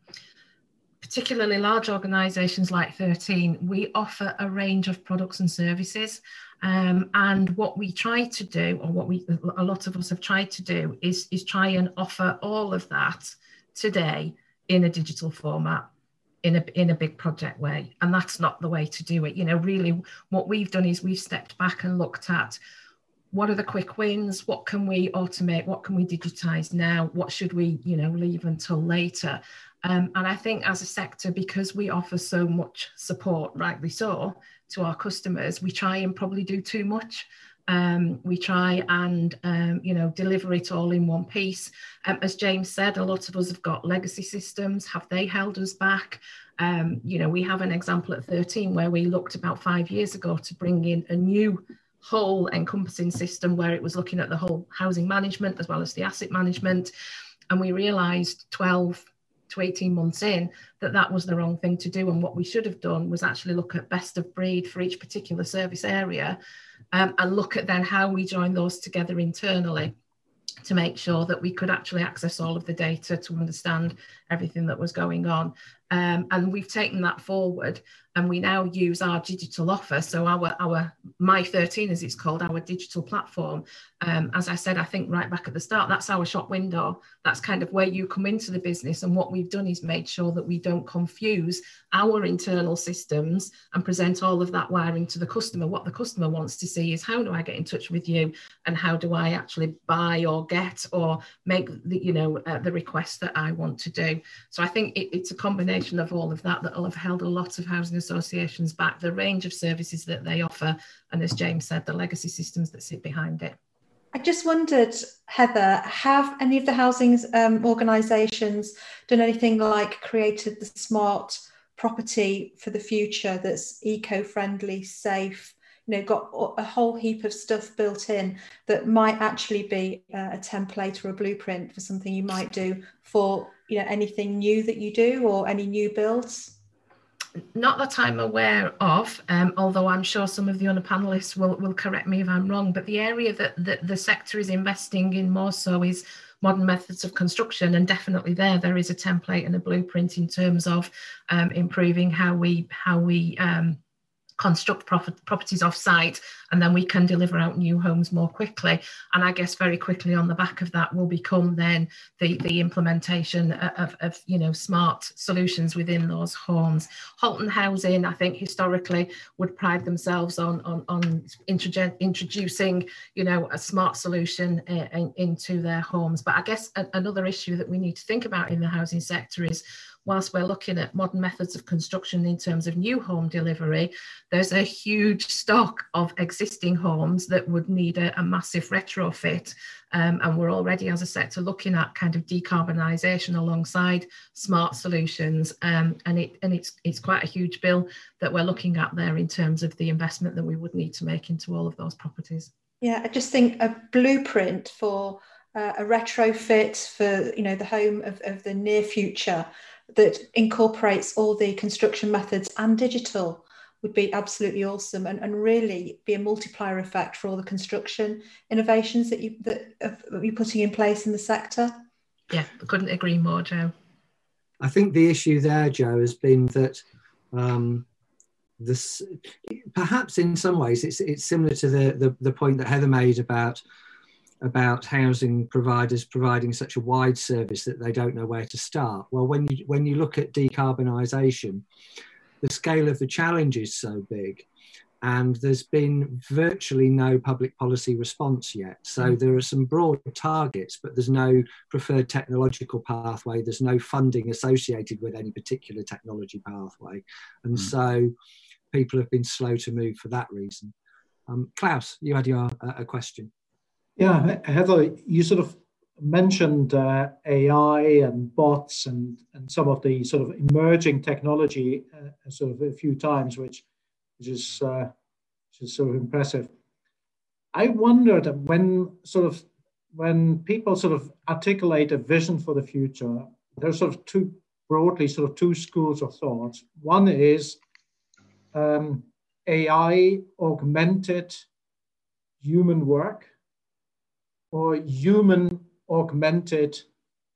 particularly large organisations like 13, we offer a range of products and services. Um, and what we try to do, or what we a lot of us have tried to do, is is try and offer all of that today in a digital format in a in a big project way and that's not the way to do it. You know really what we've done is we've stepped back and looked at what are the quick wins what can we automate what can we digitize now what should we you know leave until later? Um, and i think as a sector because we offer so much support rightly so to our customers we try and probably do too much Um, we try and um, you know deliver it all in one piece. Um, as James said, a lot of us have got legacy systems. Have they held us back? Um, you know, we have an example at 13 where we looked about five years ago to bring in a new whole encompassing system where it was looking at the whole housing management as well as the asset management. And we realized 12 to 18 months in that that was the wrong thing to do. And what we should have done was actually look at best of breed for each particular service area um, and look at then how we join those together internally to make sure that we could actually access all of the data to understand everything that was going on. Um, and we've taken that forward and we now use our digital offer. So our, our My 13, as it's called, our digital platform. Um, as I said, I think right back at the start, that's our shop window. That's kind of where you come into the business. And what we've done is made sure that we don't confuse our internal systems and present all of that wiring to the customer. What the customer wants to see is how do I get in touch with you and how do I actually buy or get or make the, you know, uh, the request that I want to do. So I think it, it's a combination of all of that that will have held a lot of housing associations back, the range of services that they offer, and as James said, the legacy systems that sit behind it. I just wondered, Heather, have any of the housing um, organisations done anything like created the smart property for the future that's eco-friendly, safe, you know, got a whole heap of stuff built in that might actually be a template or a blueprint for something you might do for, you know, anything new that you do or any new builds? not that I'm aware of, um, although I'm sure some of the other panelists will, will correct me if I'm wrong, but the area that, that the sector is investing in more so is modern methods of construction and definitely there there is a template and a blueprint in terms of um, improving how we how we um, construct properties off site and then we can deliver out new homes more quickly. And i guess very quickly on the back of that will become then the the implementation of, of you know smart solutions within those homes. Halton housing i think historically would pride themselves on on, on introducing you know a smart solution uh, in, into their homes. But i guess a, another issue that we need to think about in the housing sector is whilst we're looking at modern methods of construction in terms of new home delivery, there's a huge stock of existing homes that would need a, a massive retrofit. Um, and we're already, as a sector, looking at kind of decarbonisation alongside smart solutions. Um, and it and it's it's quite a huge bill that we're looking at there in terms of the investment that we would need to make into all of those properties. Yeah, I just think a blueprint for uh, a retrofit for you know the home of, of the near future that incorporates all the construction methods and digital would be absolutely awesome and, and really be a multiplier effect for all the construction innovations that you that you're putting in place in the sector. Yeah, I couldn't agree more, Jo. I think the issue there, Jo, has been that um, this perhaps in some ways it's it's similar to the, the the point that Heather made about about housing providers providing such a wide service that they don't know where to start. Well, when you when you look at decarbonisation, the scale of the challenge is so big, and there's been virtually no public policy response yet. So mm. there are some broad targets, but there's no preferred technological pathway. There's no funding associated with any particular technology pathway, and mm. so people have been slow to move for that reason. Um, Klaus, you had your uh, a question. Yeah, Heather, you sort of mentioned uh, AI and bots and, and some of the sort of emerging technology uh, sort of a few times, which, which, is, uh, which is sort of impressive. I wondered when sort of when people sort of articulate a vision for the future, there's sort of two broadly sort of two schools of thought. One is um, AI augmented human work, or human augmented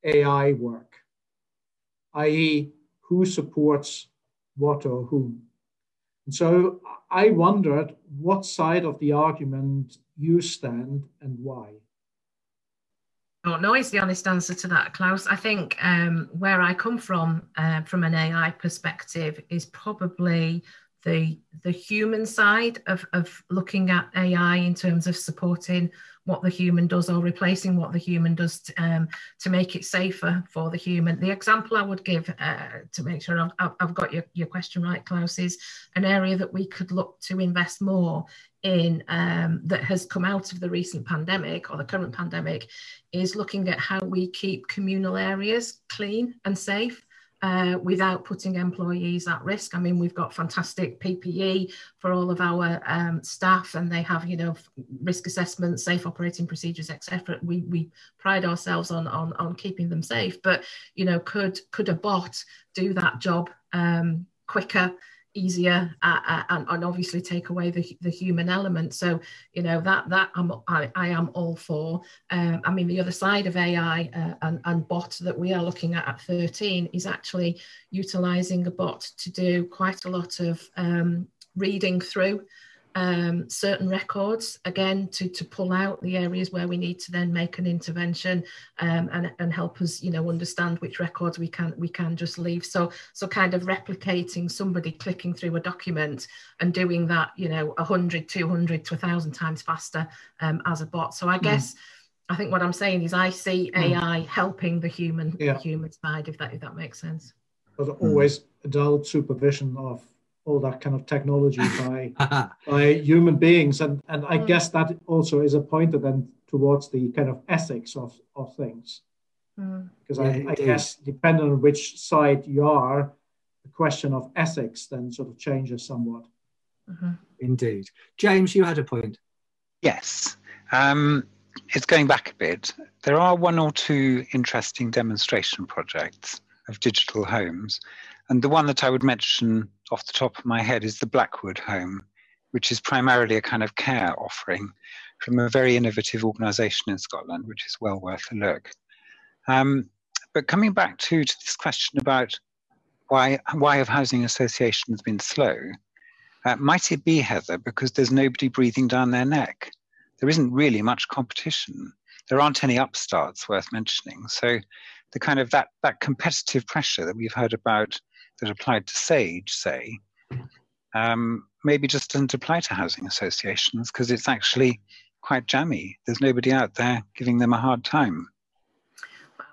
AI work, i.e., who supports what or whom. And so I wondered what side of the argument you stand and why. I don't know is the honest answer to that, Klaus. I think um, where I come from, uh, from an AI perspective, is probably the the human side of, of looking at AI in terms of supporting what the human does or replacing what the human does to, um, to make it safer for the human. The example I would give uh, to make sure I've, I've got your, your question right, Klaus, is an area that we could look to invest more in um, that has come out of the recent pandemic or the current pandemic is looking at how we keep communal areas clean and safe uh, without putting employees at risk. I mean, we've got fantastic PPE for all of our um, staff, and they have, you know, risk assessments, safe operating procedures, etc. We we pride ourselves on on on keeping them safe. But you know, could could a bot do that job um, quicker? Easier uh, uh, and, and, obviously take away the, the human element. So you know that that I'm, I, I am all for. Um, I mean the other side of AI uh, and, and bot that we are looking at at 13 is actually utilizing a bot to do quite a lot of um, reading through um, certain records again to, to pull out the areas where we need to then make an intervention um, and, and help us you know understand which records we can we can just leave so so kind of replicating somebody clicking through a document and doing that you know 100 200 to 1000 times faster um, as a bot so I mm. guess I think what I'm saying is I see mm. AI helping the human yeah. the human side if that if that makes sense but always mm. adult supervision of all that kind of technology by by human beings. And and i mm. guess that also is a pointer then towards the kind of ethics of of things. Because mm. I, I guess depending on which side you are the question of ethics then sort of changes somewhat. Mm-hmm. indeed. James you had a point. Yes. Um, it's going back a bit. There are one or two interesting demonstration projects of digital homes and the one that I would mention off the top of my head is the Blackwood Home, which is primarily a kind of care offering from a very innovative organisation in Scotland, which is well worth a look. Um, but coming back to, to this question about why why have housing associations been slow? Uh, might it be Heather because there's nobody breathing down their neck? There isn't really much competition. There aren't any upstarts worth mentioning. So the kind of that that competitive pressure that we've heard about that applied to Sage, say, um, maybe just doesn't apply to housing associations because it's actually quite jammy. There's nobody out there giving them a hard time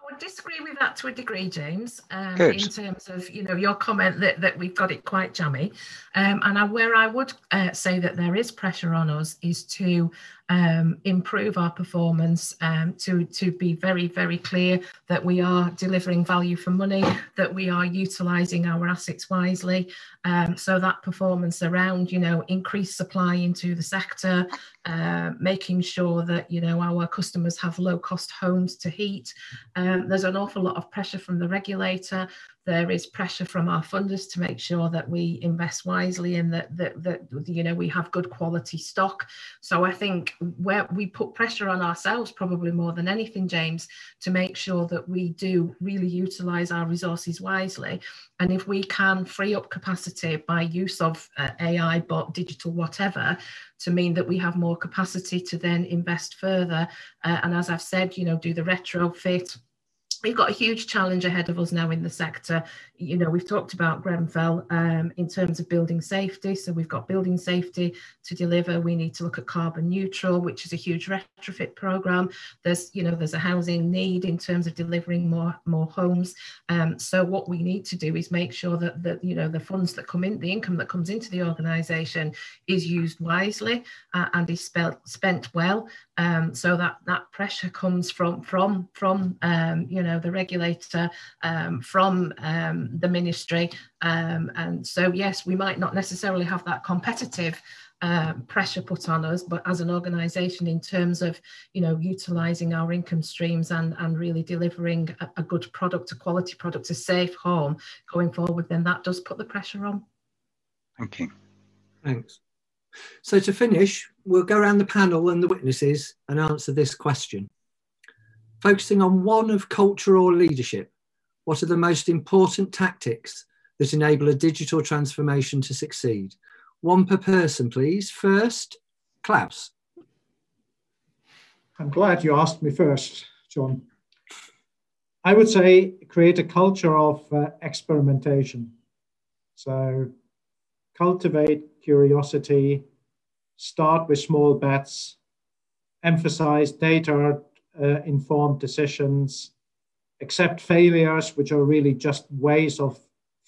I would disagree with that to a degree, James. Um, in terms of you know your comment that that we've got it quite jammy, um, and I, where I would uh, say that there is pressure on us is to um, improve our performance, um, to to be very very clear that we are delivering value for money, that we are utilising our assets wisely, um, so that performance around you know increased supply into the sector, uh, making sure that you know our customers have low cost homes to heat. Um, there's an awful lot of pressure from the regulator there is pressure from our funders to make sure that we invest wisely and that, that, that you know we have good quality stock. So i think where we put pressure on ourselves probably more than anything james to make sure that we do really utilize our resources wisely. And if we can free up capacity by use of uh, ai bot digital whatever to mean that we have more capacity to then invest further uh, and as i've said you know do the retrofit we've got a huge challenge ahead of us now in the sector. You know, we've talked about Grenfell um, in terms of building safety. So we've got building safety to deliver. We need to look at carbon neutral, which is a huge retrofit program. There's, you know, there's a housing need in terms of delivering more more homes. Um, so what we need to do is make sure that that you know the funds that come in, the income that comes into the organisation is used wisely uh, and is spent spent well. Um, so that that pressure comes from from from um, you know the regulator, um, from um, the ministry, um, and so yes, we might not necessarily have that competitive um, pressure put on us, but as an organisation, in terms of you know utilising our income streams and and really delivering a, a good product, a quality product, a safe home going forward, then that does put the pressure on. Thank you. Thanks. So to finish, we'll go around the panel and the witnesses and answer this question. Focusing on one of culture or leadership, what are the most important tactics that enable a digital transformation to succeed? One per person, please. First, Klaus. I'm glad you asked me first, John. I would say create a culture of uh, experimentation. So cultivate curiosity, start with small bets, emphasize data uh, informed decisions, accept failures, which are really just ways of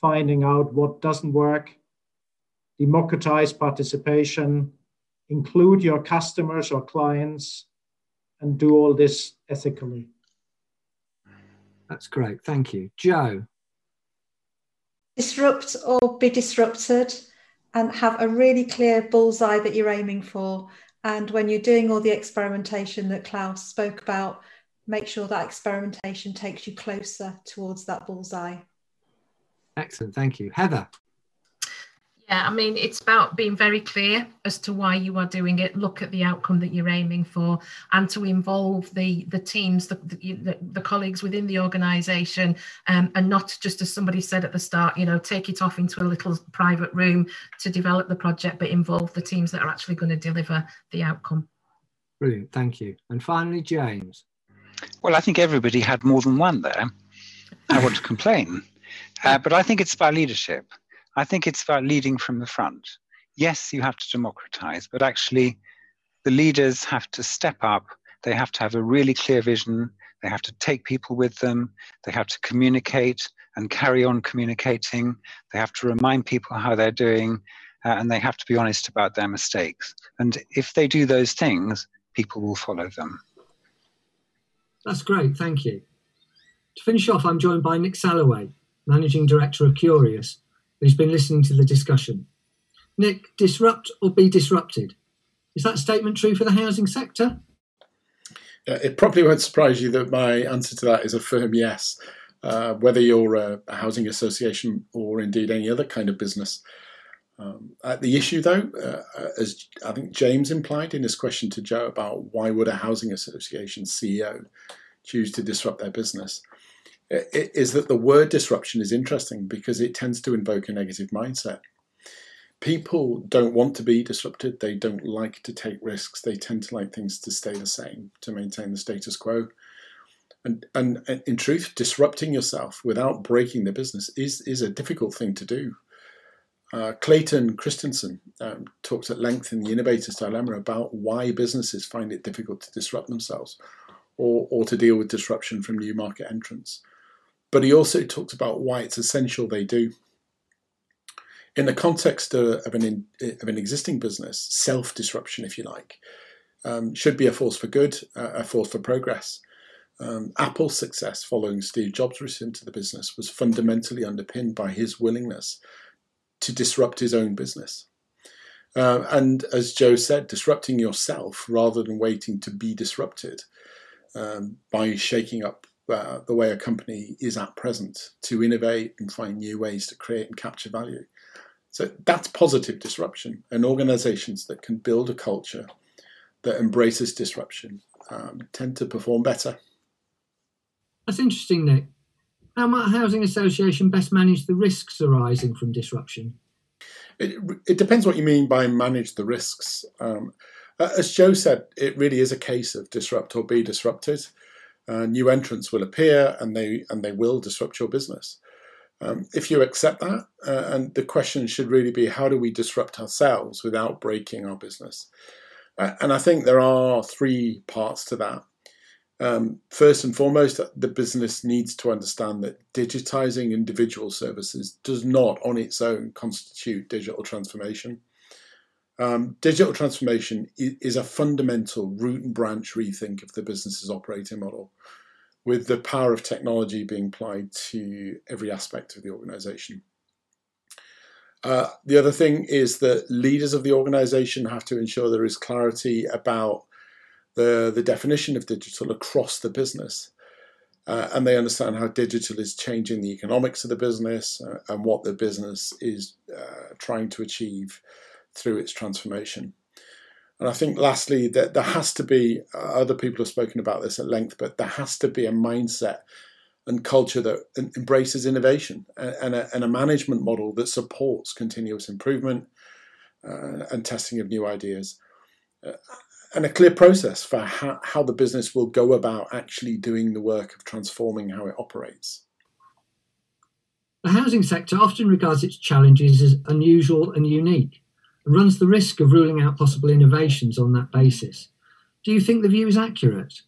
finding out what doesn't work, democratize participation, include your customers or clients, and do all this ethically. That's great. Thank you. Jo. Disrupt or be disrupted and have a really clear bullseye that you're aiming for. And when you're doing all the experimentation that Klaus spoke about, make sure that experimentation takes you closer towards that bullseye. Excellent. Thank you. Heather. Yeah, I mean, it's about being very clear as to why you are doing it. Look at the outcome that you're aiming for, and to involve the the teams, the the, the colleagues within the organisation, um, and not just as somebody said at the start, you know, take it off into a little private room to develop the project, but involve the teams that are actually going to deliver the outcome. Brilliant, thank you. And finally, James. Well, I think everybody had more than one there. I want to complain, uh, but I think it's about leadership. I think it's about leading from the front. Yes, you have to democratize, but actually, the leaders have to step up. They have to have a really clear vision. They have to take people with them. They have to communicate and carry on communicating. They have to remind people how they're doing, uh, and they have to be honest about their mistakes. And if they do those things, people will follow them. That's great, thank you. To finish off, I'm joined by Nick Salloway, Managing Director of Curious, who's been listening to the discussion. Nick, disrupt or be disrupted? Is that statement true for the housing sector? Uh, it probably won't surprise you that my answer to that is a firm yes. Uh, whether you're a, a, housing association or indeed any other kind of business. Um, uh, the issue, though, uh, uh, as I think James implied in his question to Jo about why would a housing association CEO choose to disrupt their business, is that the word disruption is interesting because it tends to invoke a negative mindset. People don't want to be disrupted. They don't like to take risks. They tend to like things to stay the same, to maintain the status quo. And, and, and in truth, disrupting yourself without breaking the business is, is a difficult thing to do. Uh, Clayton Christensen um, talks at length in The Innovator's Dilemma about why businesses find it difficult to disrupt themselves or, or to deal with disruption from new market entrants but he also talks about why it's essential they do. In the context of an, of an existing business, self disruption, if you like, um, should be a force for good, uh, a force for progress. Um, Apple's success following Steve Jobs' return to the business was fundamentally underpinned by his willingness to disrupt his own business. Uh, and as Jo said, disrupting yourself rather than waiting to be disrupted um, by shaking up uh, the way a company is at present to innovate and find new ways to create and capture value. So that's positive disruption, and organizations that can build a culture that embraces disruption um, tend to perform better. That's interesting, Nick. How might a housing association best manage the risks arising from disruption? It, it depends what you mean by manage the risks. Um, as Jo said, it really is a case of disrupt or be disrupted uh, new entrants will appear and they and they will disrupt your business. Um, if you accept that, uh, and the question should really be, how do we disrupt ourselves without breaking our business? Uh, and I think there are three parts to that. Um, first and foremost, the business needs to understand that digitizing individual services does not, on its own, constitute digital transformation. Um, digital transformation is a fundamental root and branch rethink of the business's operating model, with the power of technology being applied to every aspect of the organization. Uh, the other thing is that leaders of the organization have to ensure there is clarity about the, the definition of digital across the business. Uh, and they understand how digital is changing the economics of the business uh, and what the business is uh, trying to achieve through its transformation. And I think, lastly, that there has to be uh, other people have spoken about this at length, but there has to be a mindset and culture that embraces innovation and a, and a management model that supports continuous improvement uh, and testing of new ideas. Uh, and a clear process for how, how the business will go about actually doing the work of transforming how it operates. The housing sector often regards its challenges as unusual and unique and runs the risk of ruling out possible innovations on that basis. Do you think the view is accurate?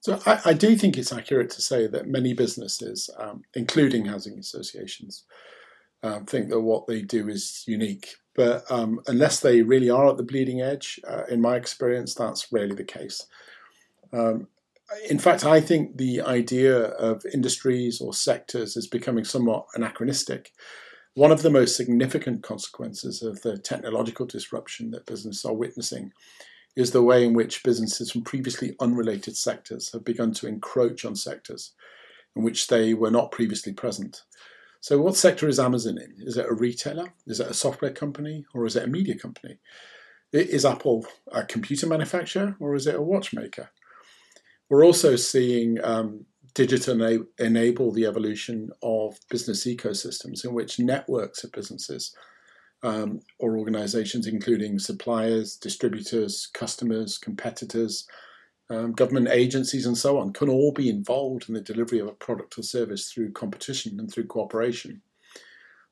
So I, I do think it's accurate to say that many businesses, um, including housing associations, um, think that what they do is unique. But um, unless they really are at the bleeding edge, uh, in my experience, that's rarely the case. Um, in fact, I think the idea of industries or sectors is becoming somewhat anachronistic. One of the most significant consequences of the technological disruption that businesses are witnessing is the way in which businesses from previously unrelated sectors have begun to encroach on sectors in which they were not previously present. So, what sector is Amazon in? Is it a retailer? Is it a software company? Or is it a media company? Is Apple a computer manufacturer or is it a watchmaker? We're also seeing um, digital enable the evolution of business ecosystems in which networks of businesses um, or organizations, including suppliers, distributors, customers, competitors, um, government agencies, and so on, can all be involved in the delivery of a product or service through competition and through cooperation.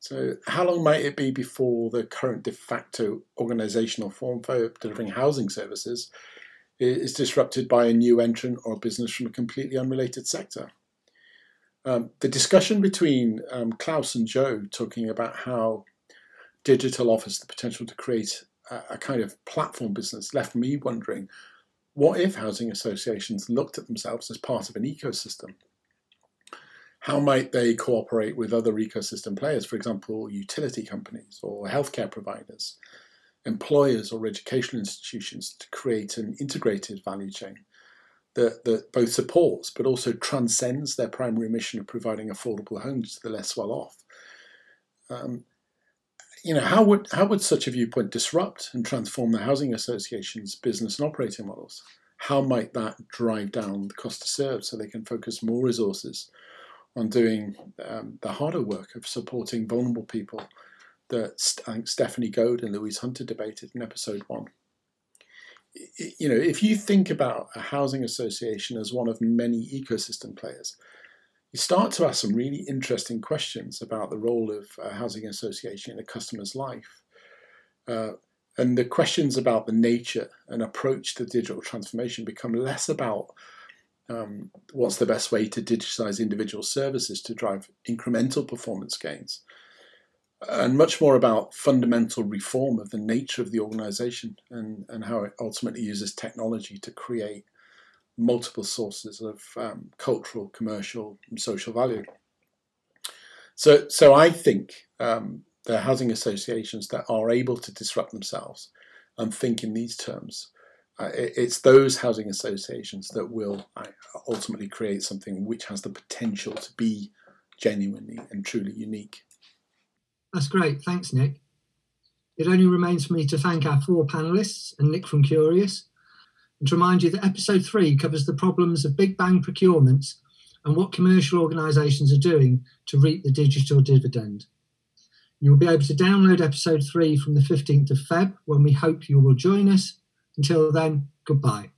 So, how long might it be before the current de facto organizational form for delivering housing services is disrupted by a new entrant or business from a completely unrelated sector? Um, the discussion between um, Klaus and Jo talking about how digital offers the potential to create a, a kind of platform business left me wondering what if housing associations looked at themselves as part of an ecosystem? How might they cooperate with other ecosystem players, for example, utility companies or healthcare providers, employers or educational institutions, to create an integrated value chain that, that both supports but also transcends their primary mission of providing affordable homes to the less well off? Um, you know, how would how would such a viewpoint disrupt and transform the housing association's business and operating models? How might that drive down the cost to serve so they can focus more resources on doing um, the harder work of supporting vulnerable people that think Stephanie Goad and Louise Hunter debated in episode one? You know, if you think about a housing association as one of many ecosystem players, you start to ask some really interesting questions about the role of a housing association in a customer's life. Uh, and the questions about the nature and approach to digital transformation become less about um, what's the best way to digitize individual services to drive incremental performance gains, and much more about fundamental reform of the nature of the organization and, and how it ultimately uses technology to create multiple sources of um, cultural, commercial, and social value. So, so I think um, the housing associations that are able to disrupt themselves and think in these terms, uh, it, it's those housing associations that will uh, ultimately create something which has the potential to be genuinely and truly unique. That's great. Thanks, Nick. It only remains for me to thank our four panelists and Nick from Curious and to remind you that episode three covers the problems of big bang procurements and what commercial organisations are doing to reap the digital dividend. You will be able to download episode three from the 15th of Feb when we hope you will join us. Until then, goodbye.